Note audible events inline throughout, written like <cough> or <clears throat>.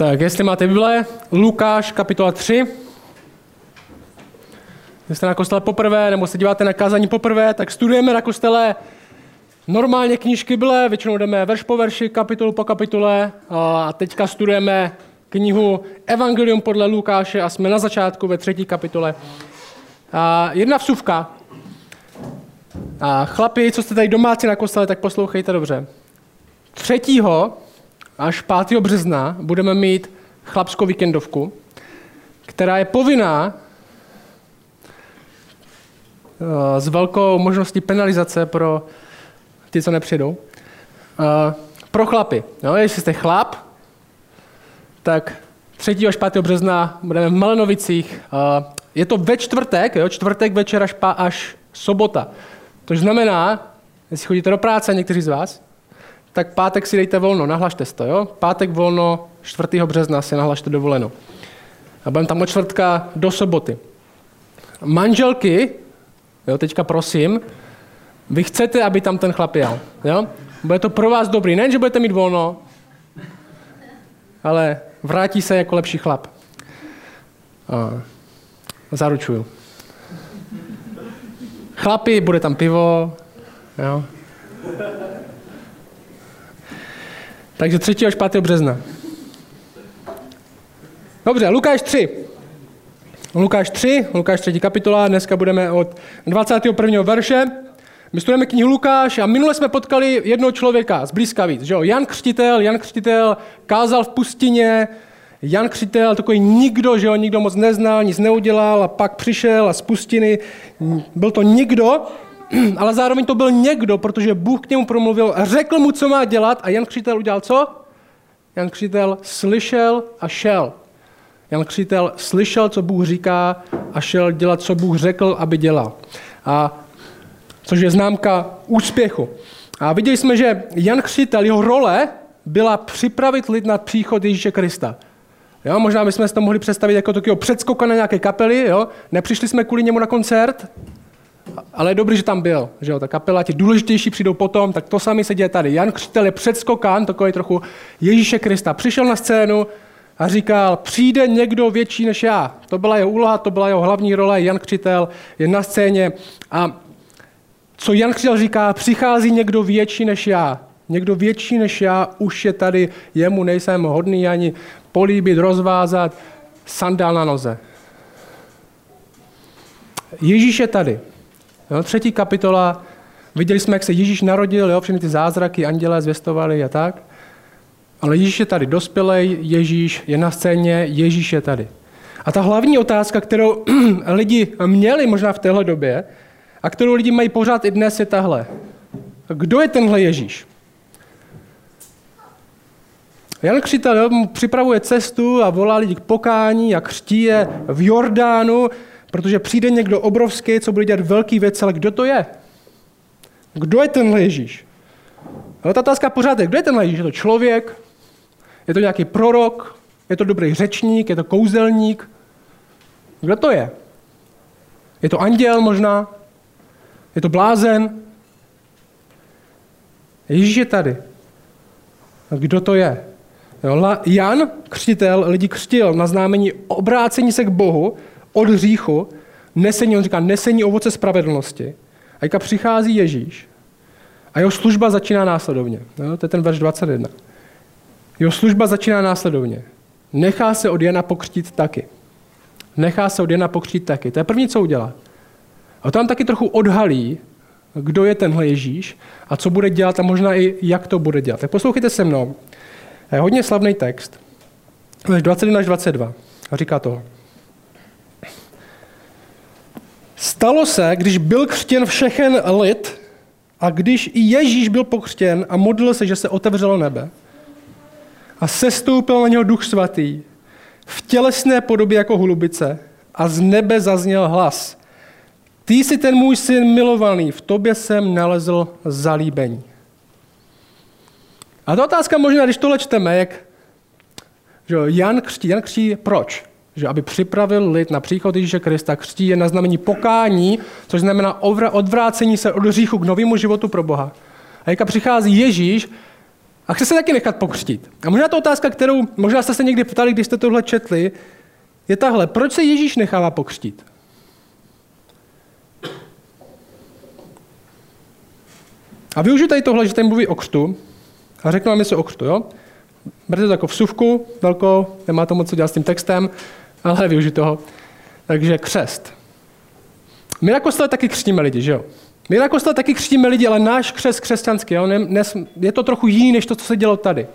Tak, jestli máte Bible, Lukáš, kapitola 3. Jestli jste na kostele poprvé, nebo se díváte na kázání poprvé, tak studujeme na kostele normálně knížky Bible, většinou jdeme verš po verši, kapitolu po kapitole a teďka studujeme knihu Evangelium podle Lukáše a jsme na začátku ve třetí kapitole. A jedna vsuvka. A chlapi, co jste tady domácí na kostele, tak poslouchejte dobře. Třetího až 5. března budeme mít chlapskou víkendovku, která je povinná eh, s velkou možností penalizace pro ty, co nepřijdou. Eh, pro chlapy. No, jestli jste chlap, tak 3. až 5. března budeme v Malenovicích. Eh, je to ve čtvrtek, jo, čtvrtek večer až, pa, až sobota. To znamená, jestli chodíte do práce, někteří z vás, tak pátek si dejte volno, nahlašte to, jo? Pátek volno, 4. března si nahlašte dovoleno. A budeme tam od čtvrtka do soboty. Manželky, jo, teďka prosím, vy chcete, aby tam ten chlap jel, jo? Bude to pro vás dobrý, nejen, že budete mít volno, ale vrátí se jako lepší chlap. A, zaručuju. Chlapi, bude tam pivo, jo? Takže 3. až 5. března. Dobře, Lukáš 3. Lukáš 3, Lukáš 3. kapitola, dneska budeme od 21. verše. My studujeme knihu Lukáš a minule jsme potkali jednoho člověka z blízka víc. Že jo? Jan Křtitel, Jan Křtitel kázal v pustině, Jan Křtitel, takový nikdo, že ho nikdo moc neznal, nic neudělal a pak přišel a z pustiny. Byl to nikdo, <clears throat> ale zároveň to byl někdo, protože Bůh k němu promluvil, řekl mu, co má dělat a Jan Křitel udělal co? Jan Křitel slyšel a šel. Jan Křitel slyšel, co Bůh říká a šel dělat, co Bůh řekl, aby dělal. A což je známka úspěchu. A viděli jsme, že Jan Křitel, jeho role byla připravit lid na příchod Ježíše Krista. Jo, možná bychom si to mohli představit jako takového předskoka na nějaké kapely. Jo? Nepřišli jsme kvůli němu na koncert, ale je dobrý, že tam byl. Že jo? Ta kapela, ti důležitější přijdou potom, tak to sami se děje tady. Jan Křtitel je předskokán, takový trochu Ježíše Krista. Přišel na scénu a říkal, přijde někdo větší než já. To byla jeho úloha, to byla jeho hlavní role. Jan Křtitel je na scéně a co Jan Křtitel říká, přichází někdo větší než já. Někdo větší než já už je tady, jemu nejsem hodný ani políbit, rozvázat sandál na noze. Ježíš je tady. Jo, třetí kapitola, viděli jsme, jak se Ježíš narodil, jo, všechny ty zázraky, andělé zvěstovali a tak. Ale Ježíš je tady, dospělej Ježíš je na scéně, Ježíš je tady. A ta hlavní otázka, kterou <clears throat> lidi měli možná v téhle době, a kterou lidi mají pořád i dnes, je tahle. Kdo je tenhle Ježíš? Jan Křitel mu připravuje cestu a volá lidi k pokání a křtí je v Jordánu, protože přijde někdo obrovský, co bude dělat velký věc, ale kdo to je? Kdo je tenhle Ježíš? Ale ta otázka pořád je, kdo je tenhle Ježíš? Je to člověk? Je to nějaký prorok? Je to dobrý řečník? Je to kouzelník? Kdo to je? Je to anděl možná? Je to blázen? Ježíš je tady. A kdo to je? Jan, křtitel, lidi křtil na znamení obrácení se k Bohu od hříchu, nesení, on říká, nesení ovoce spravedlnosti. A jaka přichází Ježíš a jeho služba začíná následovně. Jo, to je ten verš 21. Jeho služba začíná následovně. Nechá se od Jana pokřtít taky. Nechá se od Jana pokřtít taky. To je první, co udělá. A tam taky trochu odhalí, kdo je tenhle Ježíš a co bude dělat a možná i jak to bude dělat. Tak poslouchejte se mnou. Je hodně slavný text. 21 až 22. A říká to. Stalo se, když byl křtěn všechen lid a když i Ježíš byl pokřtěn a modlil se, že se otevřelo nebe a sestoupil na něho duch svatý v tělesné podobě jako hlubice a z nebe zazněl hlas. Ty jsi ten můj syn milovaný, v tobě jsem nalezl zalíbení. A ta otázka možná, když tohle čteme, jak že Jan křtí. Jan křtí proč? Že aby připravil lid na příchod Ježíše Krista. Křtí je na znamení pokání, což znamená odvrácení se od hříchu k novému životu pro Boha. A jak přichází Ježíš A chce se taky nechat pokřtít. A možná to otázka, kterou možná jste se někdy ptali, když jste tohle četli, je tahle. Proč se Ježíš nechává pokřtít? A využiju tady tohle, že tady mluví o křtu a řeknu vám něco o křtu, jo? Berte to jako vsuvku, velkou, nemá to moc co dělat s tím textem, ale <laughs> využiju toho. Takže křest. My na kostele taky křtíme lidi, že jo? My na kostele taky křtíme lidi, ale náš křest křesťanský, jo? je to trochu jiný, než to, co se dělo tady.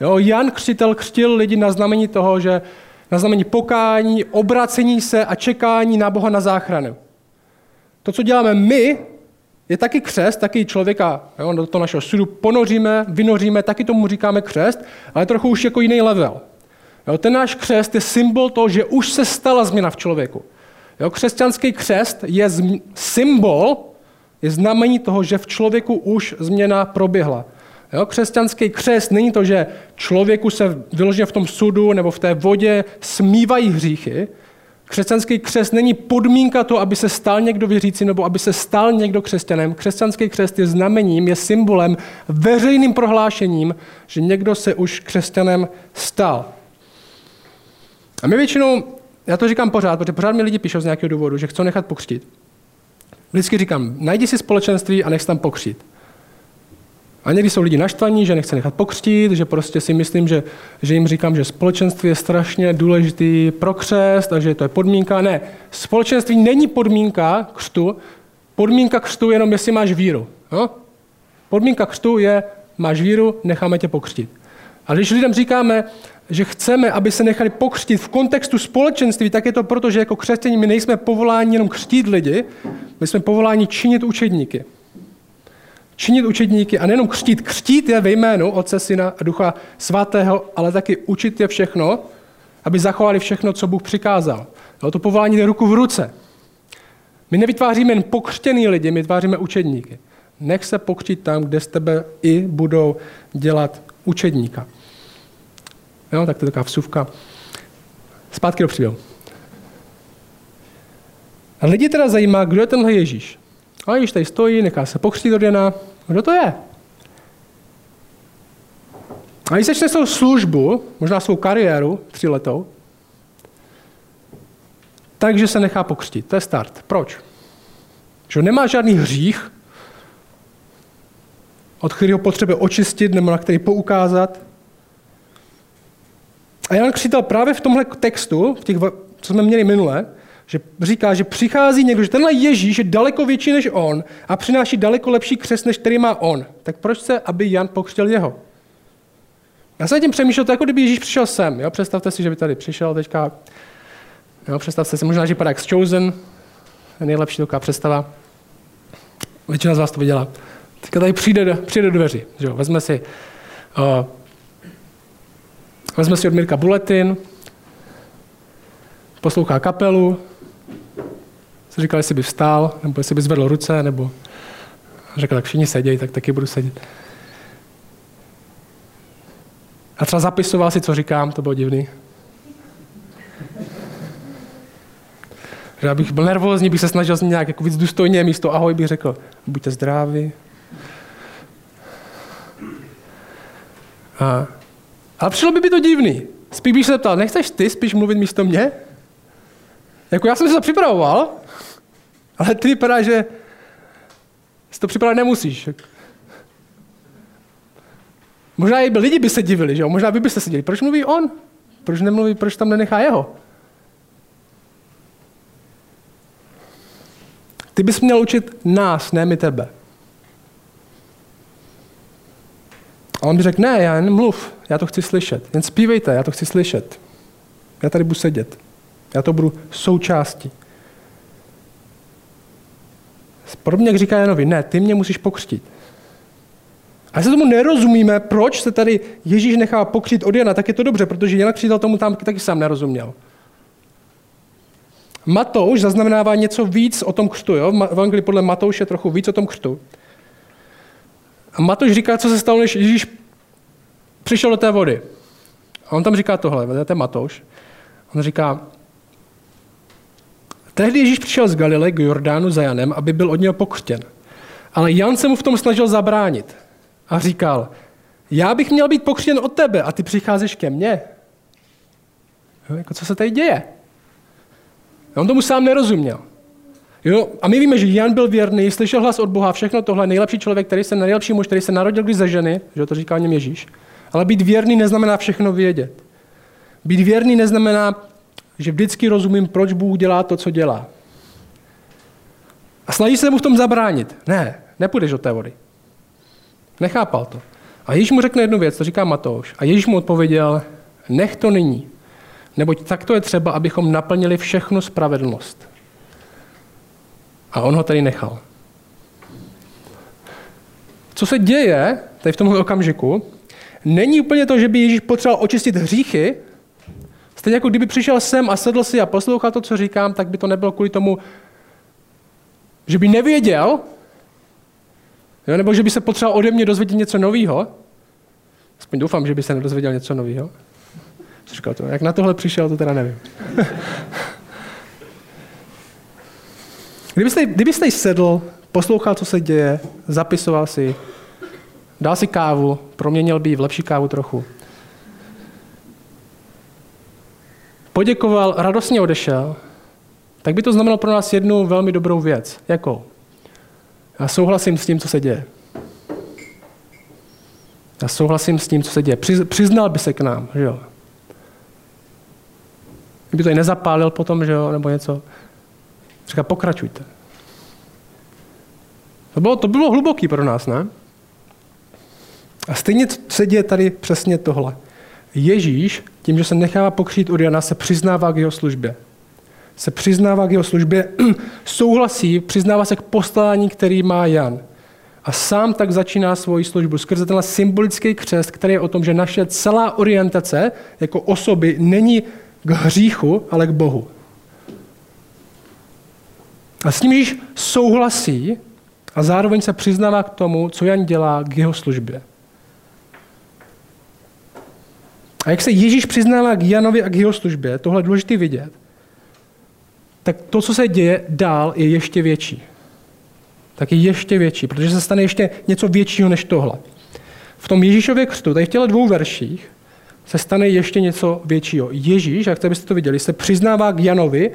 Jo? Jan Křtitel křtil lidi na znamení toho, že na znamení pokání, obracení se a čekání na Boha na záchranu. To, co děláme my, je taky křest, taky člověka jo, do toho našeho sudu ponoříme, vynoříme, taky tomu říkáme křest, ale trochu už jako jiný level. Jo, ten náš křest je symbol toho, že už se stala změna v člověku. Jo, křesťanský křest je zm- symbol, je znamení toho, že v člověku už změna proběhla. Jo, křesťanský křest není to, že člověku se vyloženě v tom sudu nebo v té vodě smívají hříchy, Křesťanský křest není podmínka to, aby se stal někdo věřící nebo aby se stal někdo křesťanem. Křesťanský křest je znamením, je symbolem, veřejným prohlášením, že někdo se už křesťanem stal. A my většinou, já to říkám pořád, protože pořád mi lidi píšou z nějakého důvodu, že chcou nechat pokřtít. Vždycky říkám, najdi si společenství a nech tam pokřtít. A někdy jsou lidi naštvaní, že nechce nechat pokřtít, že prostě si myslím, že, že jim říkám, že společenství je strašně důležitý pro křest a že to je podmínka. Ne, společenství není podmínka křtu, podmínka křtu je jenom, jestli máš víru. No? Podmínka křtu je, máš víru, necháme tě pokřtít. A když lidem říkáme, že chceme, aby se nechali pokřtít v kontextu společenství, tak je to proto, že jako křesťaní my nejsme povoláni jenom křtít lidi, my jsme povoláni činit učedníky činit učedníky a nejenom křtít. Křtít je ve jménu Otce, Syna a Ducha Svatého, ale taky učit je všechno, aby zachovali všechno, co Bůh přikázal. Jo, to povolání jde ruku v ruce. My nevytváříme jen pokřtěný lidi, my vytváříme učedníky. Nech se pokřtít tam, kde z tebe i budou dělat učedníka. Jo, tak to je taková vsuvka. Zpátky do příběhu. A lidi teda zajímá, kdo je tenhle Ježíš. A Ježíš tady stojí, nechá se pokřtít od Jana. Kdo to je? A když začne svou službu, možná svou kariéru tříletou, takže se nechá pokřtít. To je start. Proč? Že nemá žádný hřích, od kterého potřebuje očistit nebo na který poukázat. A Jan Křitel právě v tomhle textu, v těch, co jsme měli minule, že říká, že přichází někdo, že tenhle Ježíš je daleko větší než on a přináší daleko lepší křes, než který má on. Tak proč se, aby Jan pokřtil jeho? Já jsem tím přemýšlel, to jako kdyby Ježíš přišel sem. Jo? Představte si, že by tady přišel teďka. Jo? Představte si, možná, že vypadá jak Chosen. Nejlepší taková představa. Většina z vás to viděla. Teďka tady přijde přijde do dveří. Že jo? Vezme si uh, vezme si od Mirka buletin, poslouchá kapelu, si říkal, jestli by vstál, nebo jestli by zvedl ruce, nebo řekl, tak všichni sedějí, tak taky budu sedět. A třeba zapisoval si, co říkám, to bylo divný. Že abych byl nervózní, bych se snažil znít nějak jako víc důstojně, místo ahoj bych řekl, buďte zdraví. A, ale přišlo by by to divný. Spíš bych se ptal, nechceš ty spíš mluvit místo mě? Jako já jsem se to připravoval, ale ty vypadá, že si to připravit nemusíš. Možná i lidi by se divili, že jo? Možná vy byste se divili. Proč mluví on? Proč nemluví, proč tam nenechá jeho? Ty bys měl učit nás, ne my tebe. A on by řekl, ne, já jen mluv, já to chci slyšet. Jen zpívejte, já to chci slyšet. Já tady budu sedět. Já to budu součástí. Podobně jak říká Janovi, ne, ty mě musíš pokřtít. A se tomu nerozumíme, proč se tady Ježíš nechá pokřít od Jana, tak je to dobře, protože Jan Křítel tomu tam taky sám nerozuměl. Matouš zaznamenává něco víc o tom křtu. Jo? V Evangelii podle Matouše trochu víc o tom křtu. A Matouš říká, co se stalo, než Ježíš přišel do té vody. A on tam říká tohle, to je Matouš. On říká, Tehdy Ježíš přišel z Galile k Jordánu za Janem, aby byl od něho pokřtěn. Ale Jan se mu v tom snažil zabránit a říkal, já bych měl být pokřtěn od tebe a ty přicházíš ke mně. Jo, jako co se tady děje? On tomu sám nerozuměl. Jo? A my víme, že Jan byl věrný, slyšel hlas od Boha, všechno tohle, nejlepší člověk, který se, nejlepší muž, který se narodil když ze ženy, že to říká něm Ježíš. Ale být věrný neznamená všechno vědět. Být věrný neznamená, že vždycky rozumím, proč Bůh dělá to, co dělá. A snaží se mu v tom zabránit. Ne, nepůjdeš do té vody. Nechápal to. A Ježíš mu řekne jednu věc, to říká Matouš. A Ježíš mu odpověděl, nech to nyní, neboť takto je třeba, abychom naplnili všechnu spravedlnost. A on ho tady nechal. Co se děje tady v tomhle okamžiku, není úplně to, že by Ježíš potřeboval očistit hříchy, Stejně jako kdyby přišel sem a sedl si a poslouchal to, co říkám, tak by to nebylo kvůli tomu, že by nevěděl, jo, nebo že by se potřeboval ode mě dozvědět něco nového. Aspoň doufám, že by se nedozvěděl něco nového. Říkal to, jak na tohle přišel, to teda nevím. <laughs> kdybyste, kdybyste sedl, poslouchal, co se děje, zapisoval si, dal si kávu, proměnil by v lepší kávu trochu, poděkoval, radostně odešel, tak by to znamenalo pro nás jednu velmi dobrou věc. Jakou? Já souhlasím s tím, co se děje. Já souhlasím s tím, co se děje. Přiznal by se k nám, že jo. Kdyby to i nezapálil potom, že jo, nebo něco. Říká, pokračujte. To bylo, to bylo hluboký pro nás, ne? A stejně se děje tady přesně tohle. Ježíš, tím, že se nechává pokřít od Jana, se přiznává k jeho službě. Se přiznává k jeho službě, <clears throat> souhlasí, přiznává se k poslání, který má Jan. A sám tak začíná svoji službu skrze tenhle symbolický křest, který je o tom, že naše celá orientace jako osoby není k hříchu, ale k Bohu. A s tím Ježíš souhlasí a zároveň se přiznává k tomu, co Jan dělá k jeho službě. A jak se Ježíš přiznává k Janovi a k jeho službě, tohle je důležité vidět, tak to, co se děje dál, je ještě větší. Tak je ještě větší, protože se stane ještě něco většího než tohle. V tom Ježíšově křtu, tady v těchto dvou verších, se stane ještě něco většího. Ježíš, jak byste to viděli, se přiznává k Janovi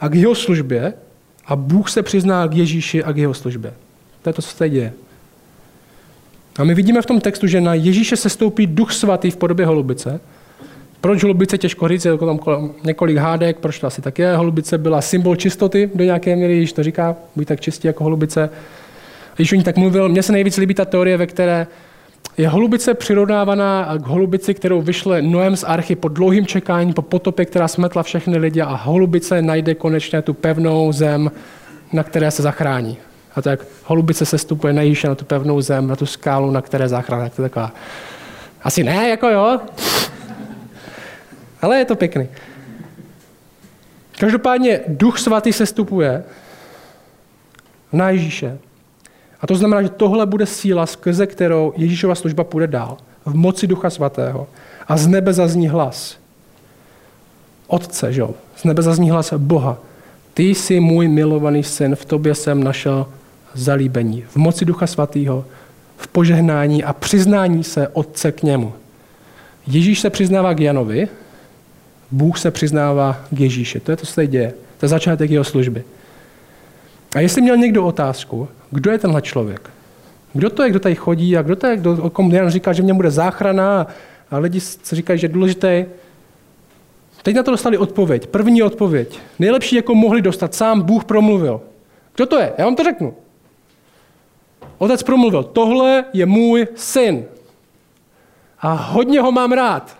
a k jeho službě a Bůh se přizná k Ježíši a k jeho službě. To je to, co se děje. A my vidíme v tom textu, že na Ježíše se stoupí duch svatý v podobě holubice. Proč holubice těžko říct, je tam několik hádek, proč to asi tak je. Holubice byla symbol čistoty do nějaké míry, Ježíš to říká, buď tak čistí jako holubice. Když o ní tak mluvil, mně se nejvíc líbí ta teorie, ve které je holubice přirovnávaná k holubici, kterou vyšle Noem z archy po dlouhým čekání, po potopě, která smetla všechny lidi a holubice najde konečně tu pevnou zem, na které se zachrání. A tak holubice se stupuje na na tu pevnou zem, na tu skálu, na které záchrana. To je taková... Asi ne, jako jo. Ale je to pěkný. Každopádně duch svatý se stupuje na Ježíše. A to znamená, že tohle bude síla, skrze kterou Ježíšova služba půjde dál. V moci ducha svatého. A z nebe zazní hlas. Otce, že jo? Z nebe zazní hlas Boha. Ty jsi můj milovaný syn, v tobě jsem našel zalíbení, v moci Ducha Svatého, v požehnání a přiznání se Otce k němu. Ježíš se přiznává k Janovi, Bůh se přiznává k Ježíši. To je to, co se děje. To je začátek jeho služby. A jestli měl někdo otázku, kdo je tenhle člověk? Kdo to je, kdo tady chodí a kdo to je, kdo, o kom Jan říká, že mě bude záchrana a lidi si říkají, že je důležité. Teď na to dostali odpověď. První odpověď. Nejlepší, jako mohli dostat. Sám Bůh promluvil. Kdo to je? Já vám to řeknu. Otec promluvil, tohle je můj syn. A hodně ho mám rád.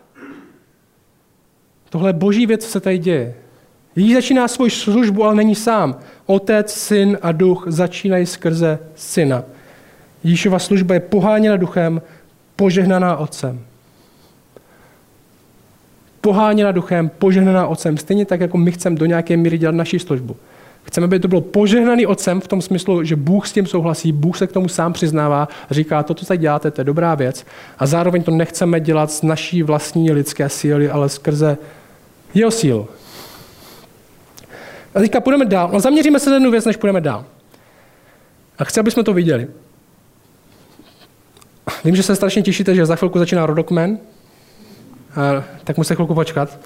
Tohle je boží věc, co se tady děje. Ježíš začíná svoji službu, ale není sám. Otec, syn a duch začínají skrze syna. Ježíšova služba je poháněna duchem, požehnaná otcem. Poháněna duchem, požehnaná otcem. Stejně tak, jako my chceme do nějaké míry dělat naši službu. Chceme, aby to bylo požehnaný otcem v tom smyslu, že Bůh s tím souhlasí, Bůh se k tomu sám přiznává, říká, to, co tady děláte, to je dobrá věc. A zároveň to nechceme dělat z naší vlastní lidské síly, ale skrze jeho sílu. A teďka půjdeme dál. No, zaměříme se na jednu věc, než půjdeme dál. A chci, aby jsme to viděli. Vím, že se strašně těšíte, že za chvilku začíná rodokmen, a tak musíte chvilku počkat.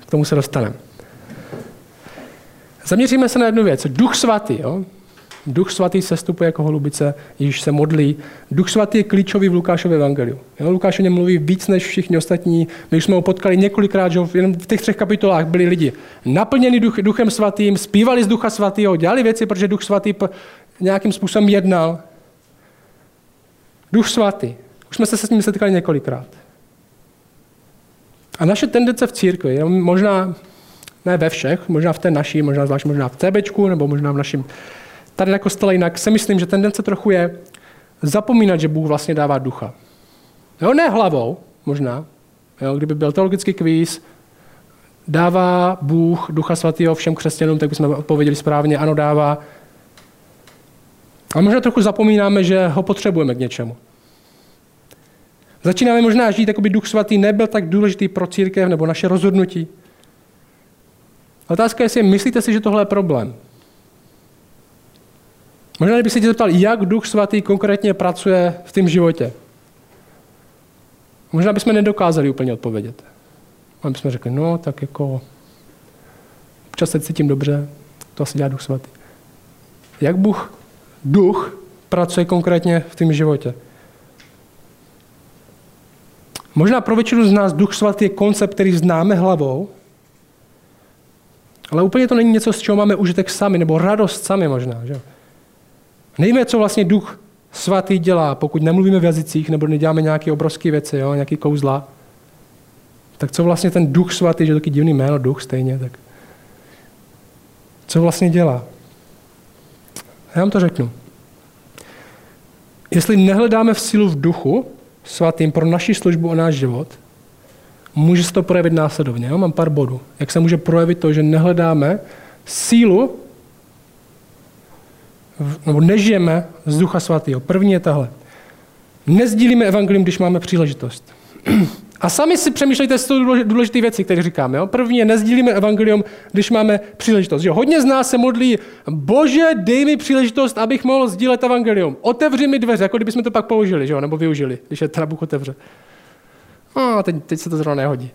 K tomu se dostaneme. Zaměříme se na jednu věc. Duch svatý. Jo? Duch svatý se stupuje jako holubice, již se modlí. Duch svatý je klíčový v Lukášově evangeliu. Jo? Lukáš o něm mluví víc než všichni ostatní. My už jsme ho potkali několikrát, že jenom v těch třech kapitolách byli lidi naplněni duch, duchem svatým, zpívali z ducha svatého, dělali věci, protože duch svatý nějakým způsobem jednal. Duch svatý. Už jsme se s ním setkali několikrát. A naše tendence v církvi, možná ne ve všech, možná v té naší, možná zvlášť možná v CBčku, nebo možná v našem tady na kostele jinak, se myslím, že tendence trochu je zapomínat, že Bůh vlastně dává ducha. Jo, ne hlavou, možná. Jo, kdyby byl teologický kvíz, dává Bůh ducha svatého všem křesťanům, tak bychom odpověděli správně, ano, dává. A možná trochu zapomínáme, že ho potřebujeme k něčemu. Začínáme možná žít, jako by Duch Svatý nebyl tak důležitý pro církev nebo naše rozhodnutí. Otázka je, jestli myslíte si, že tohle je problém. Možná, kdyby se tě zeptal, jak Duch Svatý konkrétně pracuje v tom životě. Možná bychom nedokázali úplně odpovědět. A bychom řekli, no, tak jako občas se cítím dobře, to asi dělá Duch Svatý. Jak Bůh, Duch, pracuje konkrétně v tom životě? Možná pro většinu z nás Duch Svatý je koncept, který známe hlavou, ale úplně to není něco, z čeho máme užitek sami, nebo radost sami možná. Že? Nevíme, co vlastně Duch Svatý dělá, pokud nemluvíme v jazycích, nebo neděláme nějaké obrovské věci, jo? nějaký kouzla. Tak co vlastně ten Duch Svatý, že je taky divný jméno, Duch stejně, tak co vlastně dělá? Já vám to řeknu. Jestli nehledáme v sílu v duchu, svatým pro naši službu a náš život, může se to projevit následovně. Jo? Mám pár bodů. Jak se může projevit to, že nehledáme sílu, nebo nežijeme z Ducha Svatého. První je tahle. Nezdílíme evangelium, když máme příležitost. <clears throat> A sami si přemýšlejte, jsou důležité věci, které říkám. Jo? První je, nezdílíme evangelium, když máme příležitost. Jo? Hodně z nás se modlí, bože, dej mi příležitost, abych mohl sdílet evangelium. Otevři mi dveře, jako kdybychom to pak použili, že jo? nebo využili, když je Bůh otevře. A teď, teď se to zrovna nehodí.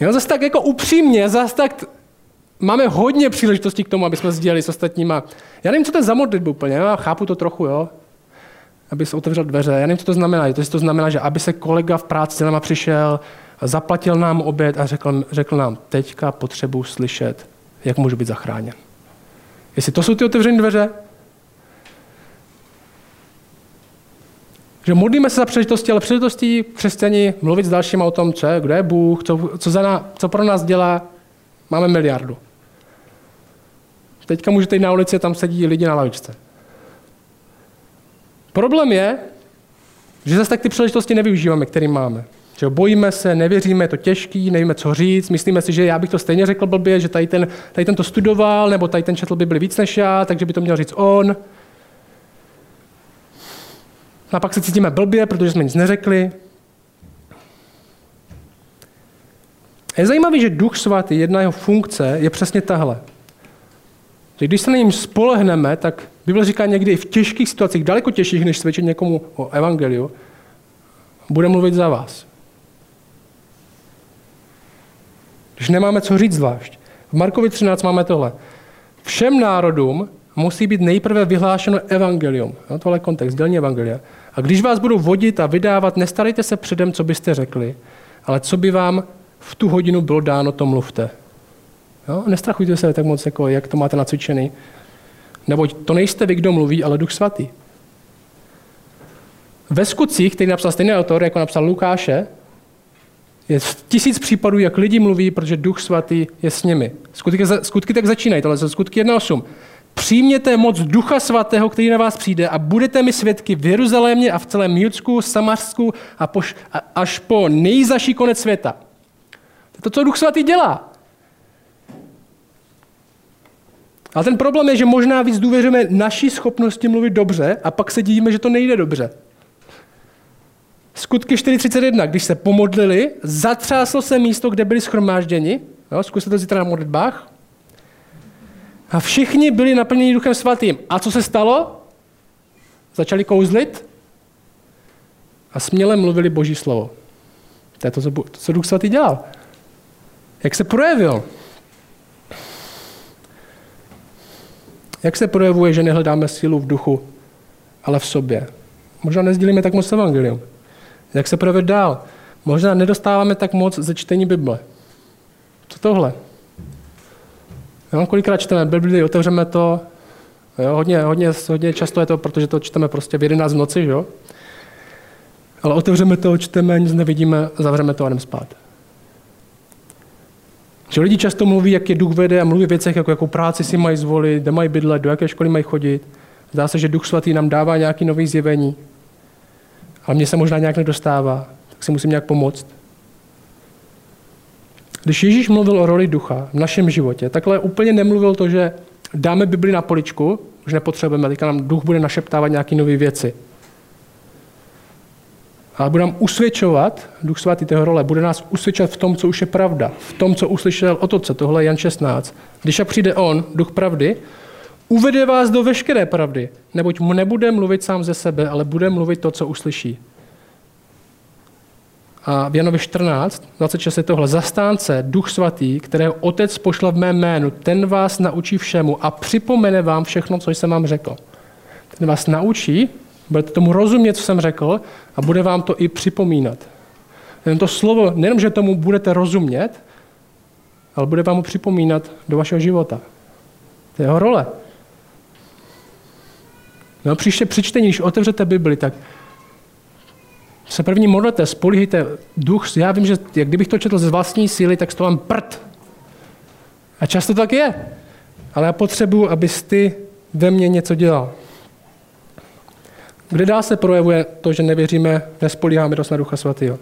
Jo, zase tak jako upřímně, zase tak máme hodně příležitostí k tomu, aby jsme sdíleli s ostatníma. Já nevím, co to je za modlitbu úplně, já chápu to trochu, jo aby se otevřel dveře. Já nevím, co to znamená. To, to znamená, že aby se kolega v práci za náma přišel, zaplatil nám oběd a řekl, řekl nám, teďka potřebuji slyšet, jak můžu být zachráněn. Jestli to jsou ty otevřené dveře, že modlíme se za příležitosti, ale příležitosti křesťani mluvit s dalšíma o tom, co je, kdo je Bůh, co, co, za ná, co pro nás dělá, máme miliardu. Teďka můžete jít na ulici, tam sedí lidi na lavičce. Problém je, že zase tak ty příležitosti nevyužíváme, které máme. Že bojíme se, nevěříme, je to těžký, nevíme, co říct, myslíme si, že já bych to stejně řekl blbě, že tady ten, tady ten to studoval, nebo tady ten četl by byl víc než já, takže by to měl říct on. A pak se cítíme blbě, protože jsme nic neřekli. Je zajímavé, že Duch Svatý, jedna jeho funkce je přesně tahle. Že když se na něm spolehneme, tak Bible říká někdy v těžkých situacích, daleko těžších, než svědčit někomu o evangeliu, bude mluvit za vás. Když nemáme co říct zvlášť. V Markovi 13 máme tohle. Všem národům musí být nejprve vyhlášeno evangelium. No, tohle je kontext, dělní evangelia. A když vás budou vodit a vydávat, nestarejte se předem, co byste řekli, ale co by vám v tu hodinu bylo dáno, to mluvte. Jo? Nestrachujte se tak moc, jako jak to máte nacvičený. Neboť to nejste vy, kdo mluví, ale Duch Svatý. Ve skutcích, který napsal stejný autor, jako napsal Lukáše, je tisíc případů, jak lidi mluví, protože Duch Svatý je s nimi. Skutky, skutky tak začínají, tohle jsou skutky 1.8. Přijměte moc Ducha Svatého, který na vás přijde a budete mi svědky v Jeruzalémě a v celém Judsku, Samarsku a, poš, a až po nejzaší konec světa. To je to, co Duch Svatý dělá. Ale ten problém je, že možná víc důvěřujeme naší schopnosti mluvit dobře a pak se dívíme, že to nejde dobře. Skutky 4.31, když se pomodlili, zatřáslo se místo, kde byli schromážděni. Jo, zkuste to zítra na modlitbách. A všichni byli naplněni Duchem Svatým. A co se stalo? začali kouzlit a směle mluvili Boží slovo. To je to, co Duch Svatý dělal. Jak se projevil? Jak se projevuje, že nehledáme sílu v duchu, ale v sobě? Možná nezdílíme tak moc evangelium. Jak se projevit dál? Možná nedostáváme tak moc ze čtení Bible. Co tohle? Jo, kolikrát čteme Bibli, otevřeme to, jo, hodně, hodně, hodně často je to, protože to čteme prostě v 11 v noci, jo? Ale otevřeme to, čteme, nic nevidíme, zavřeme to a jdeme spát. Že lidi často mluví, jak je duch vede a mluví o věcech, jako jakou práci si mají zvolit, kde mají bydlet, do jaké školy mají chodit. Zdá se, že duch svatý nám dává nějaké nové zjevení. Ale mně se možná nějak nedostává, tak si musím nějak pomoct. Když Ježíš mluvil o roli ducha v našem životě, takhle úplně nemluvil to, že dáme Bibli na poličku, už nepotřebujeme, teďka nám duch bude našeptávat nějaké nové věci. Ale bude nám usvědčovat, Duch Svatý té role, bude nás usvědčovat v tom, co už je pravda, v tom, co uslyšel otoce, tohle je Jan 16. Když a přijde on, Duch pravdy, uvede vás do veškeré pravdy, neboť mu nebude mluvit sám ze sebe, ale bude mluvit to, co uslyší. A v Janovi 14, 26 je tohle. Zastánce, Duch Svatý, kterého Otec pošle v mém jménu, ten vás naučí všemu a připomene vám všechno, co jsem vám řekl. Ten vás naučí, budete tomu rozumět, co jsem řekl, a bude vám to i připomínat. Jen to slovo, nejenom, že tomu budete rozumět, ale bude vám ho připomínat do vašeho života. To je jeho role. No příště při čtení, když otevřete Bibli, tak se první modlete, spolíhejte duch. Já vím, že jak kdybych to četl ze vlastní síly, tak z toho mám prd. A často tak je. Ale já potřebuji, abys ty ve mně něco dělal. Kde dál se projevuje to, že nevěříme, nespolíháme dost na Ducha Svatého?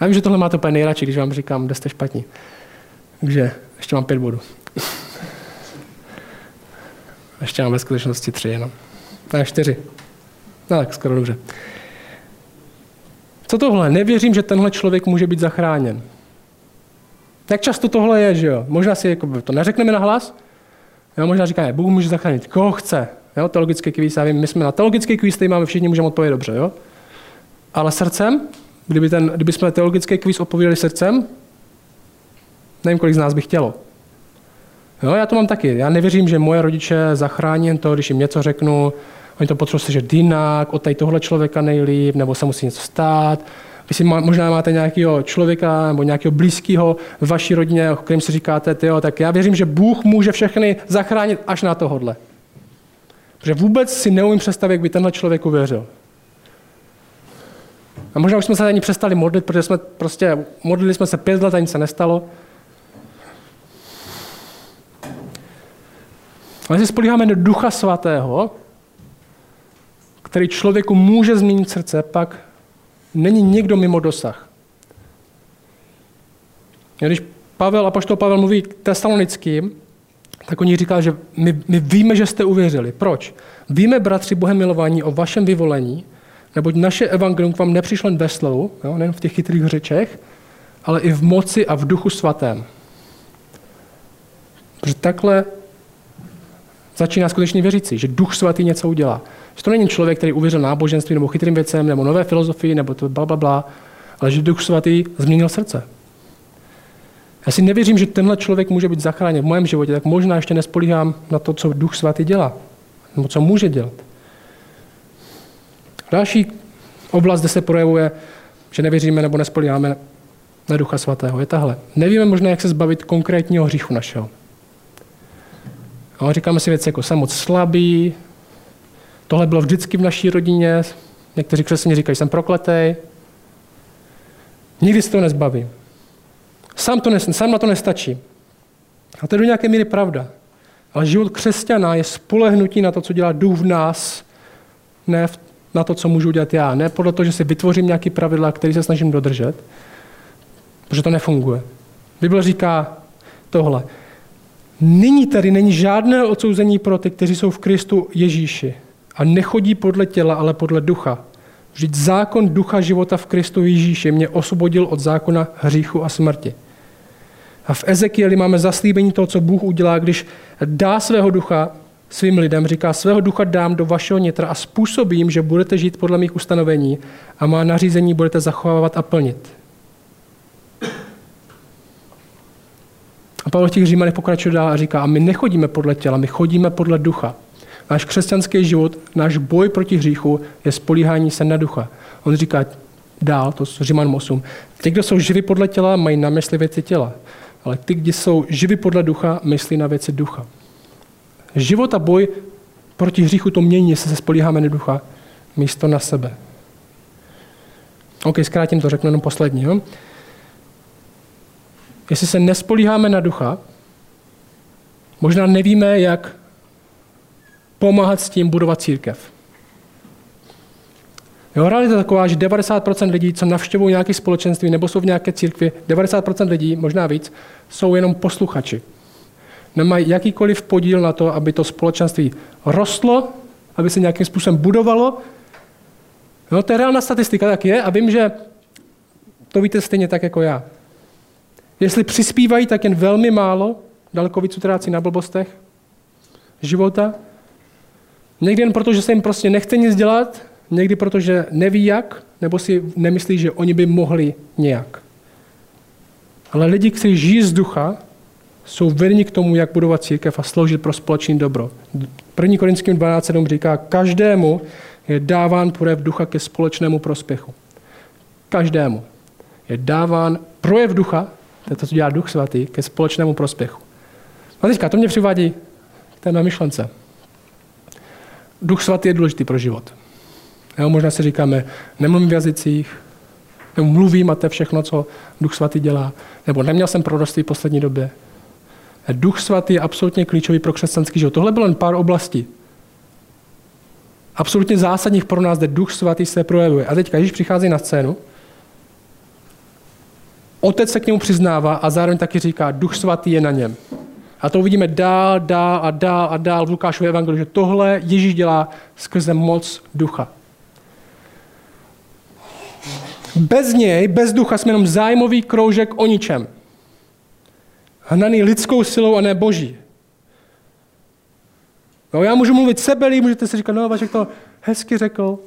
Já vím, že tohle máte úplně nejradši, když vám říkám, kde jste špatní. Takže ještě mám pět bodů. ještě mám ve skutečnosti tři jenom. Ne, čtyři. No tak skoro dobře. Co tohle? Nevěřím, že tenhle člověk může být zachráněn. Jak často tohle je, že jo? Možná si jako, to neřekneme na hlas, jo? možná říkáme, Bůh může zachránit, koho chce. Jo? Teologický kvíz, já vím, my jsme na teologický kvíz, tady máme všichni, můžeme odpovědět dobře, jo? Ale srdcem, kdyby, ten, kdyby jsme teologický kvíz odpověděli srdcem, nevím, kolik z nás by chtělo. Jo, já to mám taky. Já nevěřím, že moje rodiče zachrání to, když jim něco řeknu, Oni to potřebují slyšet jinak, od tady tohle člověka nejlíp, nebo se musí něco stát. Vy si možná máte nějakého člověka nebo nějakého blízkého v vaší rodině, o kterém si říkáte, tyjo, tak já věřím, že Bůh může všechny zachránit až na tohodle. Protože vůbec si neumím představit, jak by tenhle člověk uvěřil. A možná už jsme se ani přestali modlit, protože jsme prostě modlili jsme se pět let a nic se nestalo. Ale si spolíháme do Ducha Svatého, který člověku může změnit srdce, pak není nikdo mimo dosah. Když Pavel, apoštol Pavel mluví k tesalonickým, tak oni říká, že my, my víme, že jste uvěřili. Proč? Víme, bratři Bohem milování, o vašem vyvolení, neboť naše evangelium k vám nepřišlo jen ve slovu, jo, nejen v těch chytrých řečech, ale i v moci a v duchu svatém. Protože takhle začíná skutečně věřící, že duch svatý něco udělá. Že to není člověk, který uvěřil náboženství nebo chytrým věcem nebo nové filozofii nebo to bla, bla, bla, ale že duch svatý změnil srdce. Já si nevěřím, že tenhle člověk může být zachráněn v mém životě, tak možná ještě nespolíhám na to, co duch svatý dělá, nebo co může dělat. Další oblast, kde se projevuje, že nevěříme nebo nespolíháme na ducha svatého, je tahle. Nevíme možná, jak se zbavit konkrétního hříchu našeho. A říkáme si věci jako jsem moc slabý, tohle bylo vždycky v naší rodině, někteří křesťané říkají, jsem prokletý. Nikdy se to nezbavím. Sám, to sám na to nestačí. A to je do nějaké míry pravda. Ale život křesťana je spolehnutí na to, co dělá duch v nás, ne na to, co můžu dělat já. Ne podle toho, že si vytvořím nějaký pravidla, který se snažím dodržet, protože to nefunguje. Bible říká tohle. Nyní tady není žádné odsouzení pro ty, kteří jsou v Kristu Ježíši a nechodí podle těla, ale podle ducha. Vždyť zákon ducha života v Kristu Ježíši mě osvobodil od zákona hříchu a smrti. A v Ezekieli máme zaslíbení toho, co Bůh udělá, když dá svého ducha svým lidem, říká, svého ducha dám do vašeho nitra a způsobím, že budete žít podle mých ustanovení a má nařízení budete zachovávat a plnit. A Pavel těch Římanech pokračuje dál a říká, a my nechodíme podle těla, my chodíme podle ducha. Náš křesťanský život, náš boj proti hříchu je spolíhání se na ducha. On říká dál, to je Říman 8, ty, kdo jsou živi podle těla, mají na mysli věci těla. Ale ty, kdo jsou živi podle ducha, myslí na věci ducha. Život a boj proti hříchu to mění, jestli se spolíháme na ducha, místo na sebe. OK, zkrátím to, řeknu jenom poslední. Jo? Jestli se nespolíháme na ducha, možná nevíme, jak pomáhat s tím budovat církev. Jo, realita je taková, že 90% lidí, co navštěvují nějaké společenství nebo jsou v nějaké církvi, 90% lidí, možná víc, jsou jenom posluchači. Nemají jakýkoliv podíl na to, aby to společenství rostlo, aby se nějakým způsobem budovalo. No, to je reálná statistika, tak je, a vím, že to víte stejně tak jako já. Jestli přispívají, tak jen velmi málo, daleko víc utrácí na blbostech života. Někdy jen proto, že se jim prostě nechce nic dělat, někdy proto, že neví jak, nebo si nemyslí, že oni by mohli nějak. Ale lidi, kteří žijí z ducha, jsou vedeni k tomu, jak budovat církev a sloužit pro společný dobro. 1. Korinským 12.7 říká, každému je dáván projev ducha ke společnému prospěchu. Každému je dáván projev ducha, to je to, co dělá duch svatý, ke společnému prospěchu. A teďka, to mě přivádí k té myšlence. Duch svatý je důležitý pro život. Jo, možná si říkáme, nemluvím v jazycích, nebo mluvím a to je všechno, co Duch svatý dělá. Nebo neměl jsem proroctví v poslední době. Duch svatý je absolutně klíčový pro křesťanský život. Tohle bylo jen pár oblastí. Absolutně zásadních pro nás, kde Duch svatý se projevuje. A teď když přichází na scénu, otec se k němu přiznává a zároveň taky říká, Duch svatý je na něm. A to uvidíme dál, dál a dál a dál v Lukášově evangeliu, že tohle Ježíš dělá skrze moc ducha. Bez něj, bez ducha, jsme jenom zájmový kroužek o ničem. Hnaný lidskou silou a ne boží. No, já můžu mluvit sebelí, můžete si říkat, no, Vašek to hezky řekl.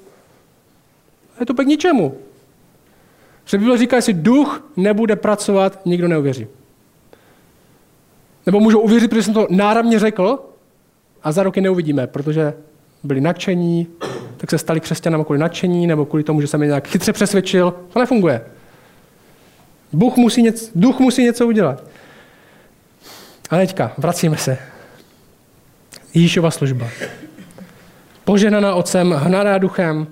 Je to pak ničemu. Že Bible říká, jestli duch nebude pracovat, nikdo neuvěří. Nebo můžou uvěřit, protože jsem to náramně řekl a za roky neuvidíme, protože byli nadšení, tak se stali křesťanama kvůli nadšení nebo kvůli tomu, že jsem je nějak chytře přesvědčil. To nefunguje. Bůh musí něco, duch musí něco udělat. A teďka, vracíme se. Ježíšova služba. Poženaná otcem, hnaná duchem,